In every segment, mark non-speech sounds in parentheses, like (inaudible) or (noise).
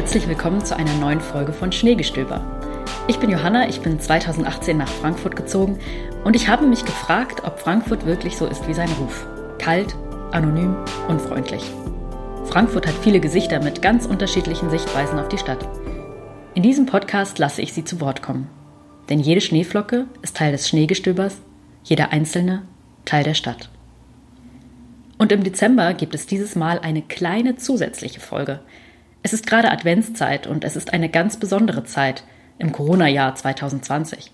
Herzlich willkommen zu einer neuen Folge von Schneegestöber. Ich bin Johanna, ich bin 2018 nach Frankfurt gezogen und ich habe mich gefragt, ob Frankfurt wirklich so ist wie sein Ruf. Kalt, anonym, unfreundlich. Frankfurt hat viele Gesichter mit ganz unterschiedlichen Sichtweisen auf die Stadt. In diesem Podcast lasse ich sie zu Wort kommen. Denn jede Schneeflocke ist Teil des Schneegestöbers, jeder einzelne Teil der Stadt. Und im Dezember gibt es dieses Mal eine kleine zusätzliche Folge. Es ist gerade Adventszeit und es ist eine ganz besondere Zeit im Corona-Jahr 2020.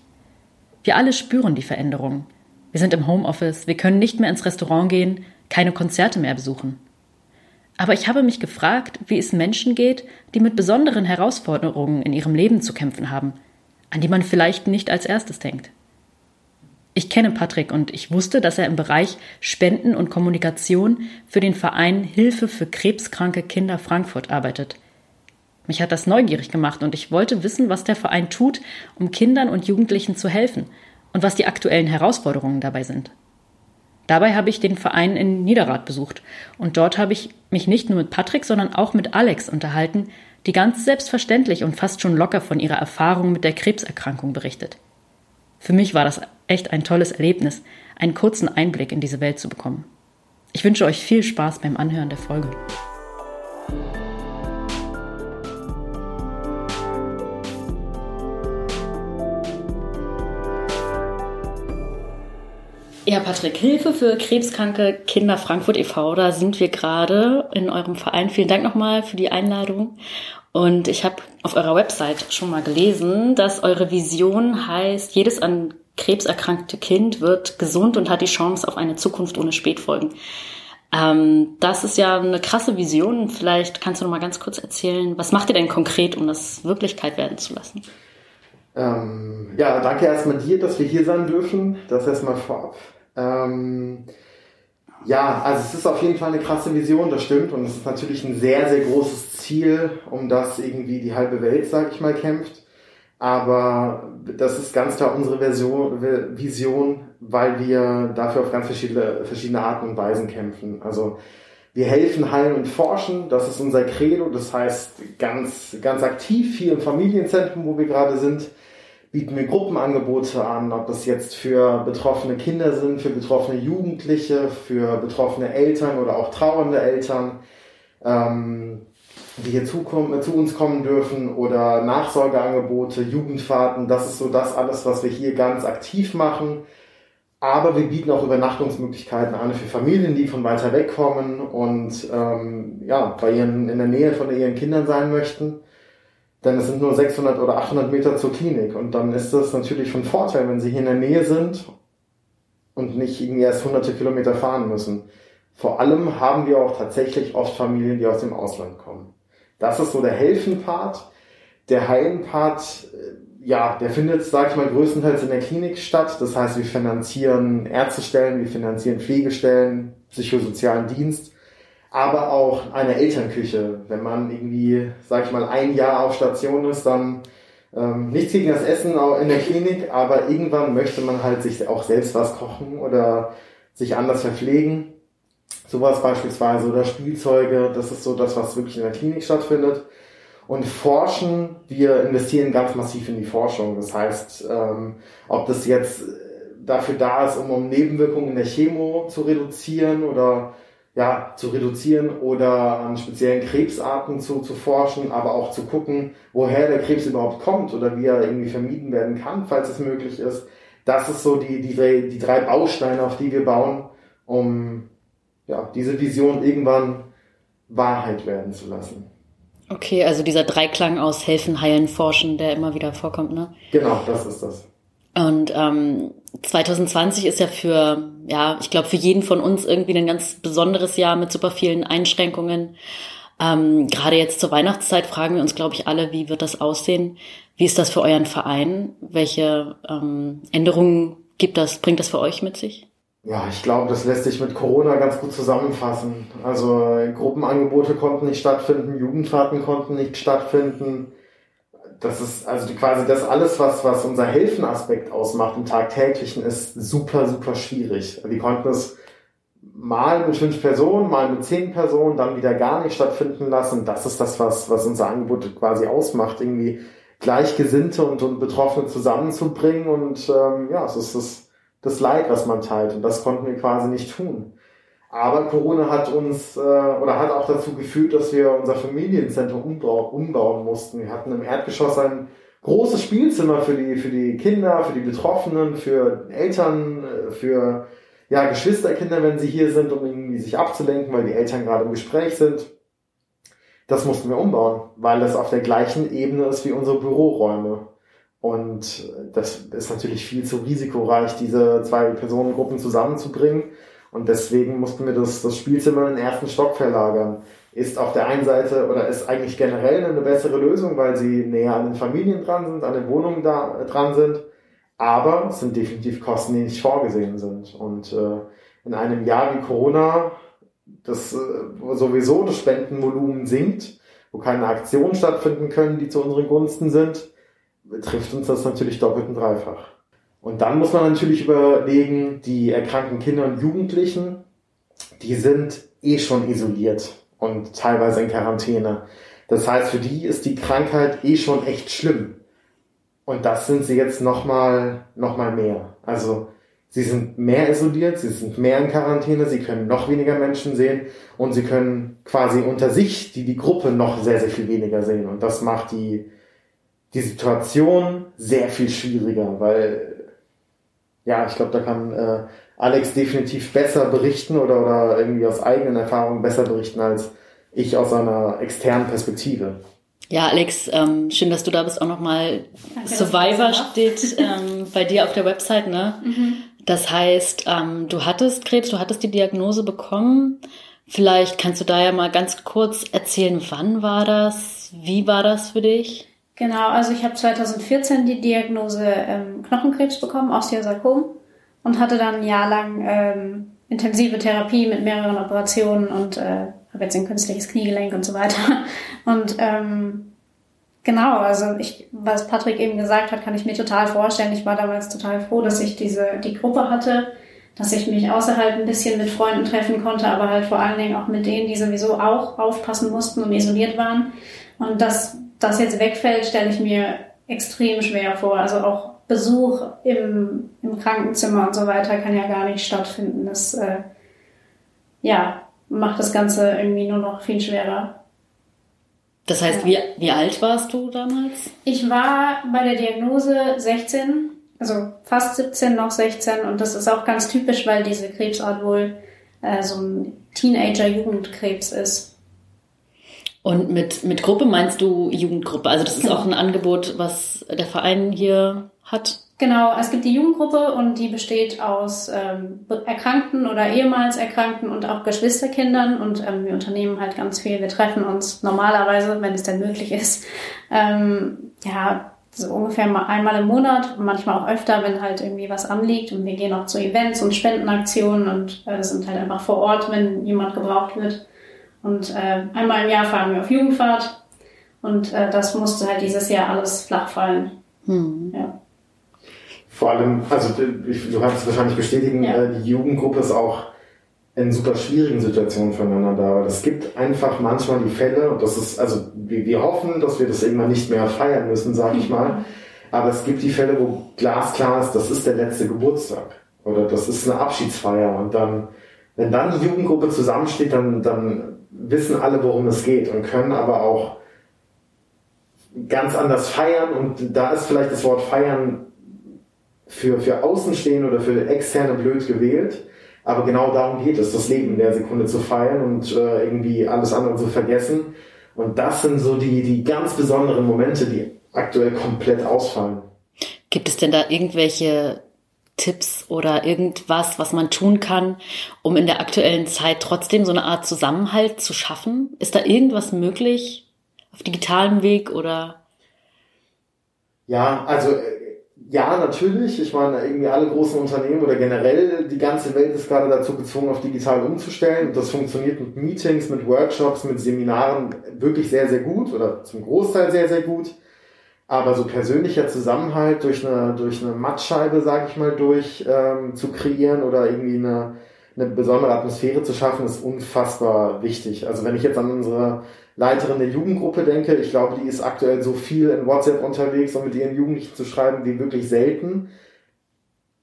Wir alle spüren die Veränderungen. Wir sind im Homeoffice, wir können nicht mehr ins Restaurant gehen, keine Konzerte mehr besuchen. Aber ich habe mich gefragt, wie es Menschen geht, die mit besonderen Herausforderungen in ihrem Leben zu kämpfen haben, an die man vielleicht nicht als erstes denkt. Ich kenne Patrick und ich wusste, dass er im Bereich Spenden und Kommunikation für den Verein Hilfe für krebskranke Kinder Frankfurt arbeitet. Mich hat das neugierig gemacht und ich wollte wissen, was der Verein tut, um Kindern und Jugendlichen zu helfen und was die aktuellen Herausforderungen dabei sind. Dabei habe ich den Verein in Niederrad besucht und dort habe ich mich nicht nur mit Patrick, sondern auch mit Alex unterhalten, die ganz selbstverständlich und fast schon locker von ihrer Erfahrung mit der Krebserkrankung berichtet. Für mich war das echt ein tolles Erlebnis, einen kurzen Einblick in diese Welt zu bekommen. Ich wünsche euch viel Spaß beim Anhören der Folge. Ja, Patrick, Hilfe für krebskranke Kinder Frankfurt e.V., da sind wir gerade in eurem Verein. Vielen Dank nochmal für die Einladung. Und ich habe auf eurer Website schon mal gelesen, dass eure Vision heißt, jedes an Krebs erkrankte Kind wird gesund und hat die Chance auf eine Zukunft ohne Spätfolgen. Ähm, das ist ja eine krasse Vision. Vielleicht kannst du noch mal ganz kurz erzählen, was macht ihr denn konkret, um das Wirklichkeit werden zu lassen? Ähm, ja, danke erstmal dir, dass wir hier sein dürfen. Das erstmal vorab. Ähm, ja, also es ist auf jeden Fall eine krasse Vision, das stimmt. Und es ist natürlich ein sehr, sehr großes Ziel, um das irgendwie die halbe Welt, sag ich mal, kämpft. Aber das ist ganz klar unsere Version, Vision, weil wir dafür auf ganz verschiedene, verschiedene Arten und Weisen kämpfen. Also wir helfen, heilen und forschen. Das ist unser Credo. Das heißt, ganz, ganz aktiv hier im Familienzentrum, wo wir gerade sind, bieten wir Gruppenangebote an, ob das jetzt für betroffene Kinder sind, für betroffene Jugendliche, für betroffene Eltern oder auch trauernde Eltern. Ähm, die hier zukommen, zu uns kommen dürfen oder Nachsorgeangebote, Jugendfahrten, das ist so das alles, was wir hier ganz aktiv machen. Aber wir bieten auch Übernachtungsmöglichkeiten an für Familien, die von weiter weg kommen und ähm, ja, bei ihren, in der Nähe von ihren Kindern sein möchten. Denn es sind nur 600 oder 800 Meter zur Klinik und dann ist das natürlich von Vorteil, wenn sie hier in der Nähe sind und nicht irgendwie erst hunderte Kilometer fahren müssen. Vor allem haben wir auch tatsächlich oft Familien, die aus dem Ausland kommen. Das ist so der Helfen-Part. Der Heilen-Part, äh, ja, der findet, sag ich mal, größtenteils in der Klinik statt. Das heißt, wir finanzieren Ärztestellen, wir finanzieren Pflegestellen, psychosozialen Dienst, aber auch eine Elternküche. Wenn man irgendwie, sag ich mal, ein Jahr auf Station ist, dann ähm, nichts gegen das Essen in der Klinik, aber irgendwann möchte man halt sich auch selbst was kochen oder sich anders verpflegen. Sowas beispielsweise oder Spielzeuge, das ist so das, was wirklich in der Klinik stattfindet. Und forschen, wir investieren ganz massiv in die Forschung. Das heißt, ähm, ob das jetzt dafür da ist, um, um Nebenwirkungen in der Chemo zu reduzieren oder ja, zu reduzieren oder an speziellen Krebsarten zu, zu forschen, aber auch zu gucken, woher der Krebs überhaupt kommt oder wie er irgendwie vermieden werden kann, falls es möglich ist. Das ist so die, die, die drei Bausteine, auf die wir bauen, um ja, diese Vision irgendwann Wahrheit werden zu lassen. Okay, also dieser Dreiklang aus Helfen, Heilen, Forschen, der immer wieder vorkommt, ne? Genau, das ist das. Und ähm, 2020 ist ja für, ja, ich glaube, für jeden von uns irgendwie ein ganz besonderes Jahr mit super vielen Einschränkungen. Ähm, Gerade jetzt zur Weihnachtszeit fragen wir uns, glaube ich, alle, wie wird das aussehen? Wie ist das für euren Verein? Welche ähm, Änderungen gibt das, bringt das für euch mit sich? Ja, ich glaube, das lässt sich mit Corona ganz gut zusammenfassen. Also Gruppenangebote konnten nicht stattfinden, Jugendfahrten konnten nicht stattfinden. Das ist also quasi das alles, was, was unser Helfenaspekt ausmacht im Tagtäglichen, ist super, super schwierig. Wir konnten es mal mit fünf Personen, mal mit zehn Personen, dann wieder gar nicht stattfinden lassen. Das ist das, was, was unser Angebot quasi ausmacht, irgendwie Gleichgesinnte und, und Betroffene zusammenzubringen. Und ähm, ja, es ist das, das Leid, was man teilt. Und das konnten wir quasi nicht tun. Aber Corona hat uns äh, oder hat auch dazu geführt, dass wir unser Familienzentrum umbau umbauen mussten. Wir hatten im Erdgeschoss ein großes Spielzimmer für die, für die Kinder, für die Betroffenen, für Eltern, äh, für ja, Geschwisterkinder, wenn sie hier sind, um irgendwie sich abzulenken, weil die Eltern gerade im Gespräch sind. Das mussten wir umbauen, weil das auf der gleichen Ebene ist wie unsere Büroräume. Und das ist natürlich viel zu risikoreich, diese zwei Personengruppen zusammenzubringen. Und deswegen mussten wir das, das Spielzimmer in den ersten Stock verlagern. Ist auf der einen Seite oder ist eigentlich generell eine bessere Lösung, weil sie näher an den Familien dran sind, an den Wohnungen da dran sind. Aber es sind definitiv Kosten, die nicht vorgesehen sind. Und äh, in einem Jahr wie Corona, das äh, sowieso das Spendenvolumen sinkt, wo keine Aktionen stattfinden können, die zu unseren Gunsten sind, trifft uns das natürlich doppelt und dreifach. Und dann muss man natürlich überlegen, die erkrankten Kinder und Jugendlichen, die sind eh schon isoliert und teilweise in Quarantäne. Das heißt, für die ist die Krankheit eh schon echt schlimm. Und das sind sie jetzt nochmal noch mal mehr. Also sie sind mehr isoliert, sie sind mehr in Quarantäne, sie können noch weniger Menschen sehen und sie können quasi unter sich die, die Gruppe noch sehr, sehr viel weniger sehen. Und das macht die, die Situation sehr viel schwieriger, weil ja, ich glaube, da kann äh, Alex definitiv besser berichten oder, oder irgendwie aus eigenen Erfahrungen besser berichten als ich aus einer externen Perspektive. Ja, Alex, ähm, schön, dass du da bist. Auch nochmal Survivor steht ähm, bei dir auf der Website, ne? Mhm. Das heißt, ähm, du hattest Krebs, du hattest die Diagnose bekommen. Vielleicht kannst du da ja mal ganz kurz erzählen, wann war das? Wie war das für dich? Genau, also ich habe 2014 die Diagnose ähm, Knochenkrebs bekommen, Osteosarkom, und hatte dann ein Jahr lang ähm, intensive Therapie mit mehreren Operationen und äh, habe jetzt ein künstliches Kniegelenk und so weiter. (laughs) Und ähm, genau, also ich, was Patrick eben gesagt hat, kann ich mir total vorstellen. Ich war damals total froh, dass ich diese die Gruppe hatte, dass ich mich außerhalb ein bisschen mit Freunden treffen konnte, aber halt vor allen Dingen auch mit denen, die sowieso auch aufpassen mussten und isoliert waren. Und dass das jetzt wegfällt, stelle ich mir extrem schwer vor. Also auch Besuch im, im Krankenzimmer und so weiter kann ja gar nicht stattfinden. Das äh, ja, macht das Ganze irgendwie nur noch viel schwerer. Das heißt, ja. wie, wie alt warst du damals? Ich war bei der Diagnose 16, also fast 17, noch 16 und das ist auch ganz typisch, weil diese Krebsart wohl äh, so ein Teenager-Jugendkrebs ist. Und mit, mit Gruppe meinst du Jugendgruppe? Also das ist genau. auch ein Angebot, was der Verein hier hat? Genau, es gibt die Jugendgruppe und die besteht aus ähm, Erkrankten oder ehemals Erkrankten und auch Geschwisterkindern und ähm, wir unternehmen halt ganz viel. Wir treffen uns normalerweise, wenn es denn möglich ist, ähm, ja, so ungefähr mal einmal im Monat, manchmal auch öfter, wenn halt irgendwie was anliegt und wir gehen auch zu Events und Spendenaktionen und äh, sind halt einfach vor Ort, wenn jemand gebraucht wird. Und äh, einmal im Jahr fahren wir auf Jugendfahrt und äh, das musste halt dieses Jahr alles flach fallen. Hm. Ja vor allem, also du kannst es wahrscheinlich bestätigen, ja. Äh, die Jugendgruppe ist auch in super schwierigen Situationen füreinander da. Aber es gibt einfach manchmal die Fälle, und das ist, also wir, wir hoffen, dass wir das irgendwann nicht mehr feiern müssen, sag ich mal. (laughs) Aber es gibt die Fälle, wo glasklar ist, das ist der letzte Geburtstag oder das ist eine Abschiedsfeier. Und dann, wenn dann die Jugendgruppe zusammensteht, dann, dann wissen alle, worum es geht und können aber auch ganz anders feiern. Und da ist vielleicht das Wort feiern für, für Außenstehende oder für Externe blöd gewählt. Aber genau darum geht es, das Leben in der Sekunde zu feiern und äh, irgendwie alles andere zu vergessen. Und das sind so die, die ganz besonderen Momente, die aktuell komplett ausfallen. Gibt es denn da irgendwelche Tipps oder irgendwas, was man tun kann, um in der aktuellen Zeit trotzdem so eine Art Zusammenhalt zu schaffen? Ist da irgendwas möglich auf digitalem Weg oder? Ja, also äh, ja, natürlich. Ich meine, irgendwie alle großen Unternehmen oder generell die ganze Welt ist gerade dazu gezwungen, auf digital umzustellen. Und das funktioniert mit Meetings, mit Workshops, mit Seminaren wirklich sehr, sehr gut oder zum Großteil sehr, sehr gut. Aber so persönlicher Zusammenhalt durch eine, durch eine Mattscheibe, sag ich mal, durch ähm, zu kreieren oder irgendwie eine, eine besondere Atmosphäre zu schaffen, ist unfassbar wichtig. Also wenn ich jetzt an unsere Leiterin der Jugendgruppe denke, ich glaube, die ist aktuell so viel in WhatsApp unterwegs, um mit ihren Jugendlichen zu schreiben, wie wirklich selten.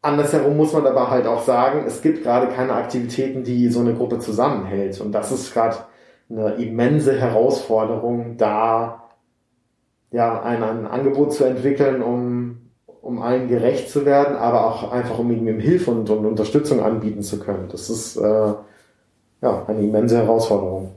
Andersherum muss man aber halt auch sagen, es gibt gerade keine Aktivitäten, die so eine Gruppe zusammenhält. Und das ist gerade eine immense Herausforderung, da ja ein, ein Angebot zu entwickeln, um, um allen gerecht zu werden, aber auch einfach um ihnen Hilfe und, und Unterstützung anbieten zu können. Das ist äh, ja eine immense Herausforderung.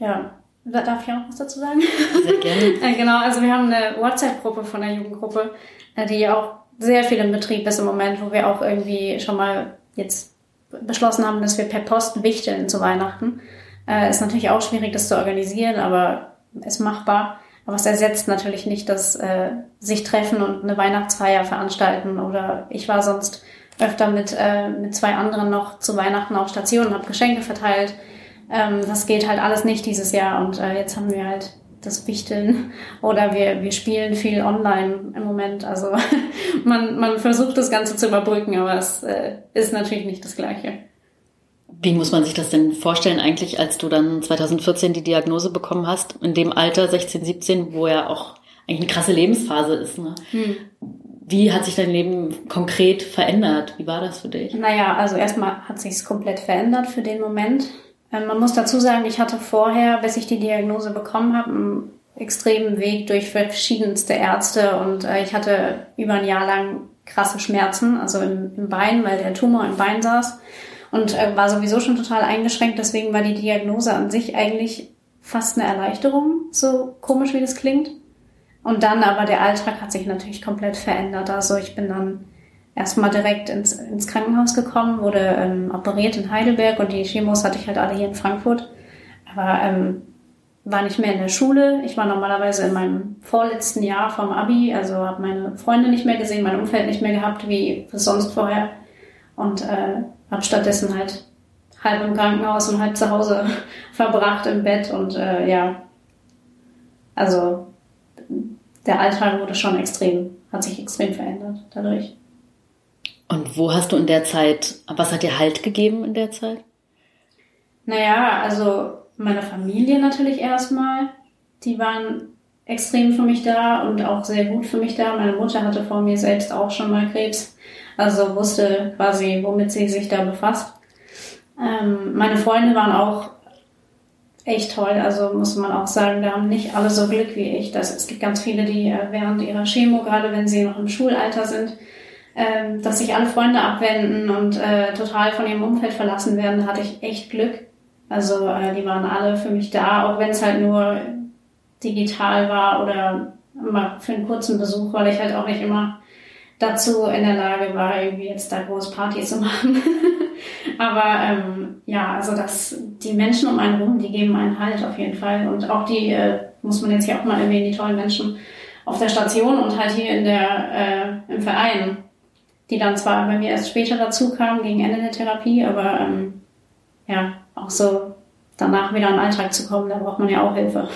Ja, Darf ich auch noch was dazu sagen? Sehr gerne. (laughs) genau, also wir haben eine WhatsApp-Gruppe von der Jugendgruppe, äh, die auch sehr viel im Betrieb ist im Moment, wo wir auch irgendwie schon mal jetzt beschlossen haben, dass wir per Post wichteln zu Weihnachten. Äh, ist natürlich auch schwierig, das zu organisieren, aber ist machbar. Aber es ersetzt natürlich nicht das äh, sich treffen und eine Weihnachtsfeier veranstalten. Oder ich war sonst öfter mit, äh, mit zwei anderen noch zu Weihnachten auf Stationen, habe Geschenke verteilt. Ähm, das geht halt alles nicht dieses Jahr und äh, jetzt haben wir halt das Wichteln (laughs) oder wir, wir spielen viel online im Moment. Also (laughs) man, man versucht das Ganze zu überbrücken, aber es äh, ist natürlich nicht das Gleiche. Wie muss man sich das denn vorstellen eigentlich, als du dann 2014 die Diagnose bekommen hast, in dem Alter 16, 17, wo ja auch eigentlich eine krasse Lebensphase ist. Ne? Hm. Wie hat sich dein Leben konkret verändert? Wie war das für dich? Naja, also erstmal hat sich es komplett verändert für den Moment. Ähm, man muss dazu sagen, ich hatte vorher, bis ich die Diagnose bekommen habe, einen extremen Weg durch verschiedenste Ärzte und äh, ich hatte über ein Jahr lang krasse Schmerzen, also im, im Bein, weil der Tumor im Bein saß und äh, war sowieso schon total eingeschränkt. Deswegen war die Diagnose an sich eigentlich fast eine Erleichterung, so komisch wie das klingt. Und dann aber der Alltag hat sich natürlich komplett verändert. Also ich bin dann erstmal direkt ins, ins Krankenhaus gekommen, wurde ähm, operiert in Heidelberg und die Chemos hatte ich halt alle hier in Frankfurt. Aber ähm, war nicht mehr in der Schule. Ich war normalerweise in meinem vorletzten Jahr vom Abi, also habe meine Freunde nicht mehr gesehen, mein Umfeld nicht mehr gehabt, wie sonst vorher. Und äh, habe stattdessen halt halb im Krankenhaus und halb zu Hause (laughs) verbracht im Bett und äh, ja, also der Alltag wurde schon extrem, hat sich extrem verändert dadurch. Und wo hast du in der Zeit, was hat dir Halt gegeben in der Zeit? Naja, also meine Familie natürlich erstmal. Die waren extrem für mich da und auch sehr gut für mich da. Meine Mutter hatte vor mir selbst auch schon mal Krebs, also wusste quasi, womit sie sich da befasst. Ähm, meine Freunde waren auch echt toll, also muss man auch sagen, da haben nicht alle so Glück wie ich. Das, es gibt ganz viele, die äh, während ihrer Chemo, gerade wenn sie noch im Schulalter sind, ähm, dass sich alle Freunde abwenden und äh, total von ihrem Umfeld verlassen werden, da hatte ich echt Glück. Also äh, die waren alle für mich da, auch wenn es halt nur digital war oder mal für einen kurzen Besuch, weil ich halt auch nicht immer dazu in der Lage war, irgendwie jetzt da groß Party zu (laughs) machen. Aber ähm, ja, also das, die Menschen um einen rum, die geben einen Halt auf jeden Fall. Und auch die, äh, muss man jetzt hier auch mal erwähnen, die tollen Menschen auf der Station und halt hier in der, äh, im Verein die dann zwar bei mir erst später dazu kamen, gegen Ende der Therapie, aber ähm, ja, auch so danach wieder in den Alltag zu kommen, da braucht man ja auch Hilfe.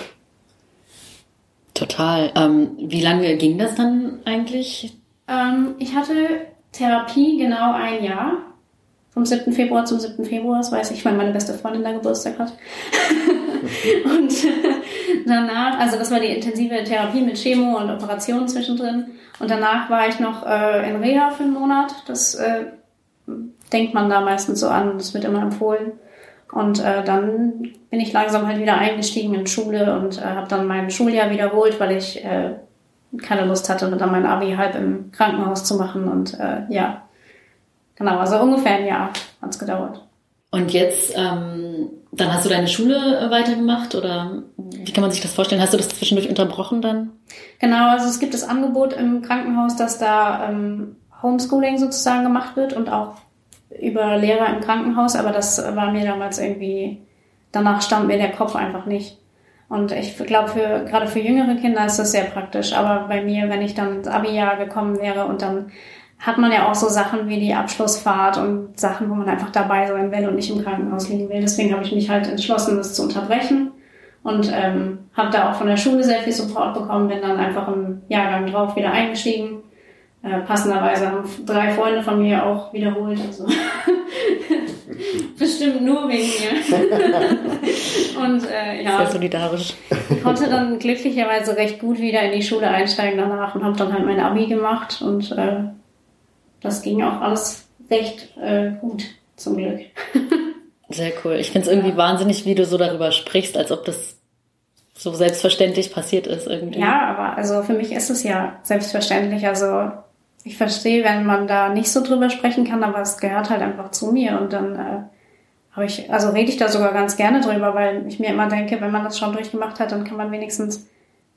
Total. Ähm, wie lange ging das dann eigentlich? Ähm, ich hatte Therapie genau ein Jahr. Vom 7. Februar zum 7. Februar, das weiß ich, weil meine beste Freundin da Geburtstag hat. (laughs) und danach, also das war die intensive Therapie mit Chemo und Operationen zwischendrin. Und danach war ich noch äh, in Reha für einen Monat. Das äh, denkt man da meistens so an, das wird immer empfohlen. Und äh, dann bin ich langsam halt wieder eingestiegen in Schule und äh, habe dann mein Schuljahr wiederholt, weil ich äh, keine Lust hatte, dann mein Abi halb im Krankenhaus zu machen. Und äh, ja, genau, also ungefähr ein Jahr hat's gedauert. Und jetzt, ähm, dann hast du deine Schule äh, weitergemacht oder wie kann man sich das vorstellen? Hast du das zwischendurch unterbrochen dann? Genau, also es gibt das Angebot im Krankenhaus, dass da ähm, Homeschooling sozusagen gemacht wird und auch über Lehrer im Krankenhaus, aber das war mir damals irgendwie, danach stand mir der Kopf einfach nicht. Und ich glaube, für, gerade für jüngere Kinder ist das sehr praktisch. Aber bei mir, wenn ich dann ins Abi-Jahr gekommen wäre und dann hat man ja auch so Sachen wie die Abschlussfahrt und Sachen, wo man einfach dabei sein will und nicht im Krankenhaus liegen will. Deswegen habe ich mich halt entschlossen, das zu unterbrechen und ähm, habe da auch von der Schule sehr viel Support bekommen, bin dann einfach im Jahrgang drauf wieder eingestiegen. Äh, passenderweise haben drei Freunde von mir auch wiederholt. Also (laughs) Bestimmt nur wegen mir. (laughs) und äh, ja, Sehr solidarisch. ich konnte dann glücklicherweise recht gut wieder in die Schule einsteigen danach und habe dann halt mein Abi gemacht und äh, das ging auch alles recht äh, gut, zum Glück. (laughs) Sehr cool. Ich finde es irgendwie wahnsinnig, wie du so darüber sprichst, als ob das so selbstverständlich passiert ist irgendwie. Ja, aber also für mich ist es ja selbstverständlich. Also ich verstehe, wenn man da nicht so drüber sprechen kann, aber es gehört halt einfach zu mir und dann äh, habe ich, also rede ich da sogar ganz gerne drüber, weil ich mir immer denke, wenn man das schon durchgemacht hat, dann kann man wenigstens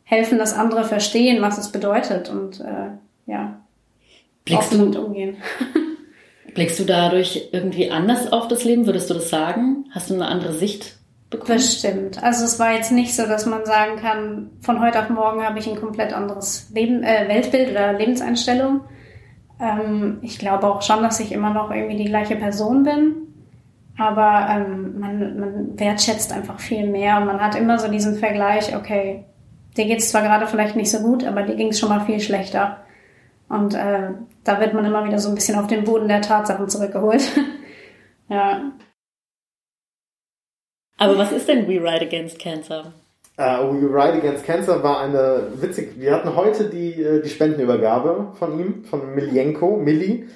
helfen, dass andere verstehen, was es bedeutet und äh, ja, blickst offen du, umgehen. (laughs) blickst du dadurch irgendwie anders auf das Leben? Würdest du das sagen? Hast du eine andere Sicht bekommen? Bestimmt. Also es war jetzt nicht so, dass man sagen kann, von heute auf morgen habe ich ein komplett anderes Leben, äh, Weltbild oder Lebenseinstellung. Ähm, ich glaube auch schon, dass ich immer noch irgendwie die gleiche Person bin. Aber ähm, man, man wertschätzt einfach viel mehr und man hat immer so diesen Vergleich, okay, dir geht es zwar gerade vielleicht nicht so gut, aber dir ging es schon mal viel schlechter. Und äh, da wird man immer wieder so ein bisschen auf den Boden der Tatsachen zurückgeholt. (laughs) ja. Aber was ist denn We Ride Against Cancer? Uh, We Ride Against Cancer war eine witzig. Wir hatten heute die, äh, die Spendenübergabe von ihm, von Miljenko, Milli.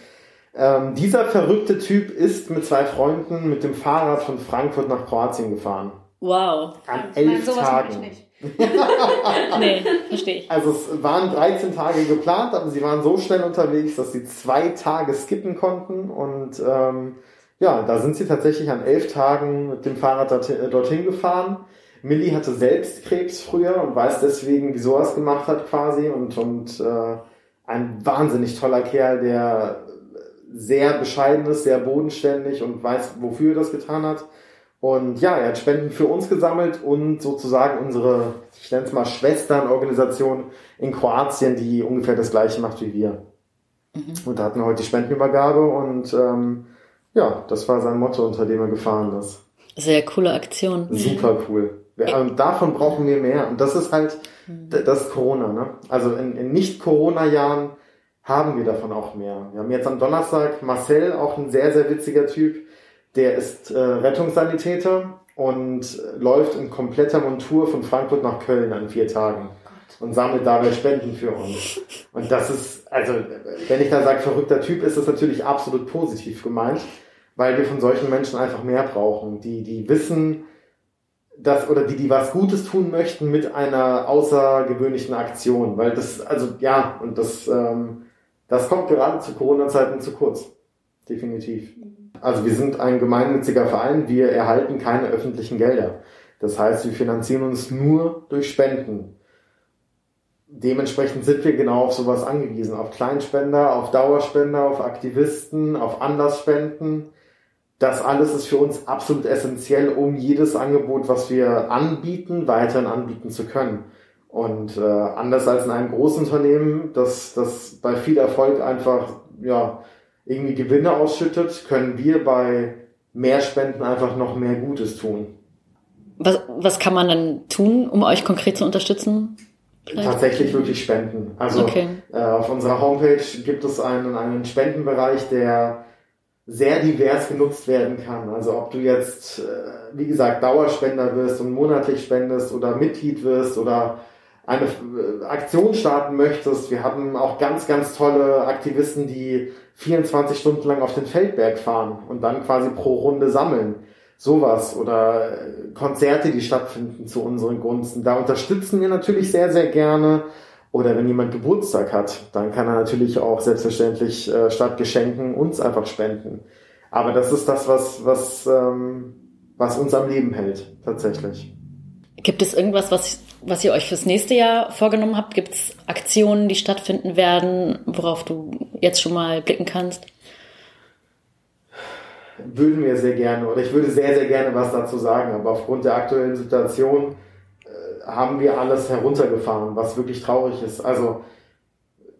Ähm, dieser verrückte Typ ist mit zwei Freunden mit dem Fahrrad von Frankfurt nach Kroatien gefahren. Wow. An Nein, elf ich Tagen. nicht. (laughs) Nee, verstehe ich. Also es waren 13 Tage geplant, aber sie waren so schnell unterwegs, dass sie zwei Tage skippen konnten und ähm, ja, da sind sie tatsächlich an elf Tagen mit dem Fahrrad dorthin, äh, dorthin gefahren. Millie hatte selbst Krebs früher und weiß deswegen, wieso er es gemacht hat quasi und, und äh, ein wahnsinnig toller Kerl, der sehr bescheiden ist, sehr bodenständig und weiß, wofür er das getan hat. Und ja, er hat Spenden für uns gesammelt und sozusagen unsere, ich nenne es mal Schwesternorganisation in Kroatien, die ungefähr das gleiche macht wie wir. Und da hatten wir heute die Spendenübergabe und ähm, ja, das war sein Motto, unter dem er gefahren ist. Sehr coole Aktion. Super cool. Und davon brauchen wir mehr. Und das ist halt, d- das Corona, ne? Also in, in Nicht-Corona-Jahren haben wir davon auch mehr. Wir haben jetzt am Donnerstag Marcel, auch ein sehr, sehr witziger Typ, der ist äh, Rettungssanitäter und läuft in kompletter Montur von Frankfurt nach Köln an vier Tagen und sammelt dabei Spenden für uns. Und das ist, also wenn ich da sage, verrückter Typ, ist das natürlich absolut positiv gemeint, weil wir von solchen Menschen einfach mehr brauchen, die, die wissen, dass, oder die, die was Gutes tun möchten mit einer außergewöhnlichen Aktion. Weil das, also ja, und das, ähm, das kommt gerade zu Corona-Zeiten zu kurz. Definitiv. Also wir sind ein gemeinnütziger Verein, wir erhalten keine öffentlichen Gelder. Das heißt, wir finanzieren uns nur durch Spenden. Dementsprechend sind wir genau auf sowas angewiesen. Auf Kleinspender, auf Dauerspender, auf Aktivisten, auf Andersspenden. Das alles ist für uns absolut essentiell, um jedes Angebot, was wir anbieten, weiterhin anbieten zu können. Und äh, anders als in einem Großunternehmen, das, das bei viel Erfolg einfach ja, irgendwie Gewinne ausschüttet, können wir bei mehr Spenden einfach noch mehr Gutes tun. Was, was kann man dann tun, um euch konkret zu unterstützen? Vielleicht? Tatsächlich wirklich spenden. Also Okay. äh, auf unserer Homepage gibt es einen, einen Spendenbereich, der sehr divers genutzt werden kann. Also ob du jetzt, äh, wie gesagt, Dauerspender wirst und monatlich spendest oder Mitglied wirst oder eine äh, Aktion starten möchtest. Wir haben auch ganz, ganz tolle Aktivisten, die 24 Stunden lang auf den Feldberg fahren und dann quasi pro Runde sammeln. Sowas oder äh, Konzerte, die stattfinden zu unseren Gunsten. Da unterstützen wir natürlich sehr, sehr gerne. Oder wenn jemand Geburtstag hat, dann kann er natürlich auch selbstverständlich äh, statt Geschenken uns einfach spenden. Aber das ist das, was, was, ähm, was uns am Leben hält, tatsächlich. Gibt es irgendwas, was, was ihr euch fürs nächste Jahr vorgenommen habt? Gibt es Aktionen, die stattfinden werden, worauf du jetzt schon mal blicken kannst? Würden wir sehr gerne, oder ich würde sehr, sehr gerne was dazu sagen, aber aufgrund der aktuellen Situation haben wir alles heruntergefahren, was wirklich traurig ist. Also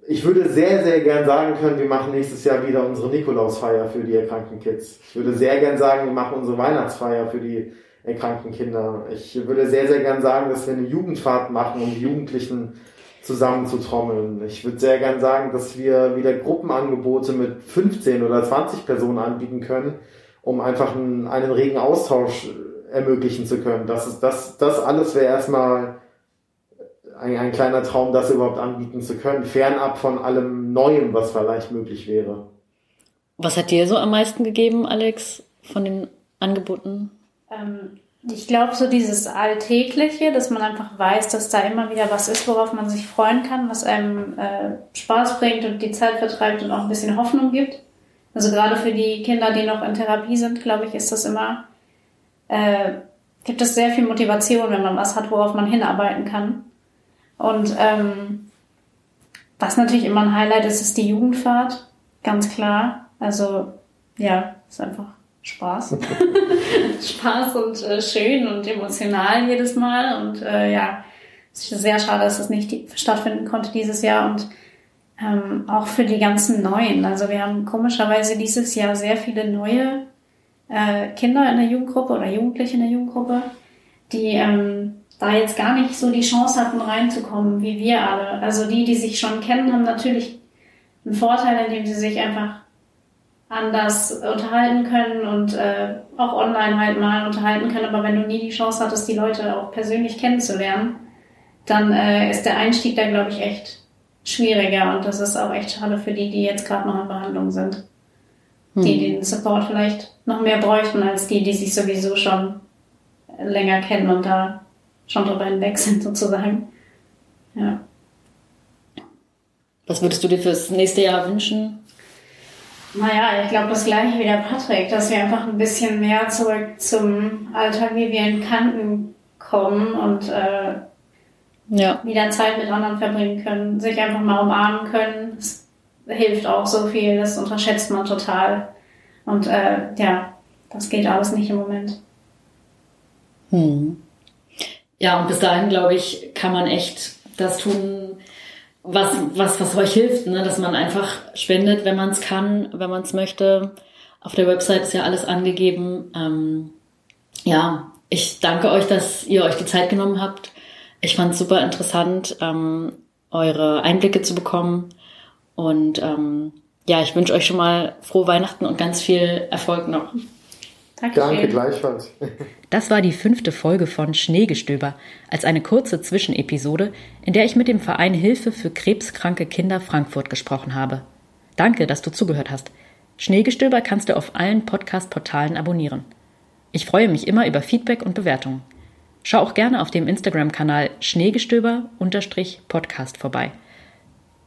ich würde sehr, sehr gern sagen können, wir machen nächstes Jahr wieder unsere Nikolausfeier für die erkrankten Kids. Ich würde sehr gern sagen, wir machen unsere Weihnachtsfeier für die erkrankten Kinder. Ich würde sehr, sehr gern sagen, dass wir eine Jugendfahrt machen, um die Jugendlichen zusammenzutrommeln. Ich würde sehr gern sagen, dass wir wieder Gruppenangebote mit 15 oder 20 Personen anbieten können, um einfach einen, einen regen Austausch ermöglichen zu können. Das, ist, das, das alles wäre erstmal ein, ein kleiner Traum, das überhaupt anbieten zu können, fernab von allem Neuem, was vielleicht möglich wäre. Was hat dir so am meisten gegeben, Alex, von den Angeboten? Ähm, ich glaube, so dieses Alltägliche, dass man einfach weiß, dass da immer wieder was ist, worauf man sich freuen kann, was einem äh, Spaß bringt und die Zeit vertreibt und auch ein bisschen Hoffnung gibt. Also gerade für die Kinder, die noch in Therapie sind, glaube ich, ist das immer, äh, gibt es sehr viel Motivation, wenn man was hat, worauf man hinarbeiten kann. Und ähm, was natürlich immer ein Highlight ist, ist die Jugendfahrt, ganz klar. Also ja, ist einfach Spaß. (laughs) Spaß und äh, schön und emotional jedes Mal. Und äh, ja, es ist sehr schade, dass es nicht stattfinden konnte dieses Jahr. Und ähm, auch für die ganzen Neuen. Also wir haben komischerweise dieses Jahr sehr viele neue äh, Kinder in der Jugendgruppe oder Jugendliche in der Jugendgruppe, die ähm, da jetzt gar nicht so die Chance hatten, reinzukommen, wie wir alle. Also die, die sich schon kennen, haben natürlich einen Vorteil, indem sie sich einfach anders unterhalten können und äh, auch online halt mal unterhalten können. Aber wenn du nie die Chance hattest, die Leute auch persönlich kennenzulernen, dann äh, ist der Einstieg da, glaube ich, echt schwieriger. Und das ist auch echt schade für die, die jetzt gerade noch in Behandlung sind. Hm. Die den Support vielleicht noch mehr bräuchten als die, die sich sowieso schon länger kennen und da schon drüber hinweg sind, sozusagen. Ja. Was würdest du dir fürs nächste Jahr wünschen? Naja, ich glaube das gleiche wie der Patrick, dass wir einfach ein bisschen mehr zurück zum Alltag, wie wir ihn kannten, kommen und äh, ja. wieder Zeit mit anderen verbringen können, sich einfach mal umarmen können. Das hilft auch so viel, das unterschätzt man total. Und äh, ja, das geht alles nicht im Moment. Hm. Ja, und bis dahin, glaube ich, kann man echt das tun, was, was, was euch hilft, ne? dass man einfach spendet, wenn man es kann, wenn man es möchte. Auf der Website ist ja alles angegeben. Ähm, ja, ich danke euch, dass ihr euch die Zeit genommen habt. Ich fand es super interessant, ähm, eure Einblicke zu bekommen. Und ähm, ja, ich wünsche euch schon mal frohe Weihnachten und ganz viel Erfolg noch. Dankeschön. Danke gleichfalls. Das war die fünfte Folge von Schneegestöber als eine kurze Zwischenepisode, in der ich mit dem Verein Hilfe für krebskranke Kinder Frankfurt gesprochen habe. Danke, dass du zugehört hast. Schneegestöber kannst du auf allen Podcast-Portalen abonnieren. Ich freue mich immer über Feedback und Bewertungen. Schau auch gerne auf dem Instagram-Kanal Schneegestöber-Podcast vorbei.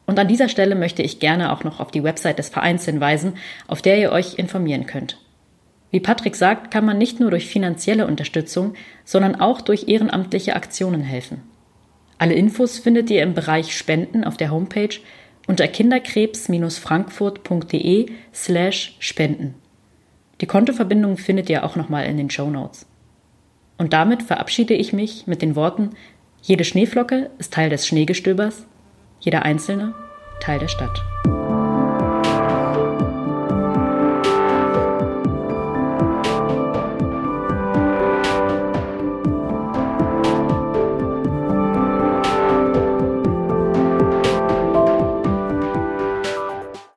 Und an dieser Stelle möchte ich gerne auch noch auf die Website des Vereins hinweisen, auf der ihr euch informieren könnt. Wie Patrick sagt, kann man nicht nur durch finanzielle Unterstützung, sondern auch durch ehrenamtliche Aktionen helfen. Alle Infos findet ihr im Bereich Spenden auf der Homepage unter kinderkrebs-frankfurt.de slash spenden. Die Kontoverbindung findet ihr auch nochmal in den Show Notes. Und damit verabschiede ich mich mit den Worten, jede Schneeflocke ist Teil des Schneegestöbers, jeder einzelne Teil der Stadt.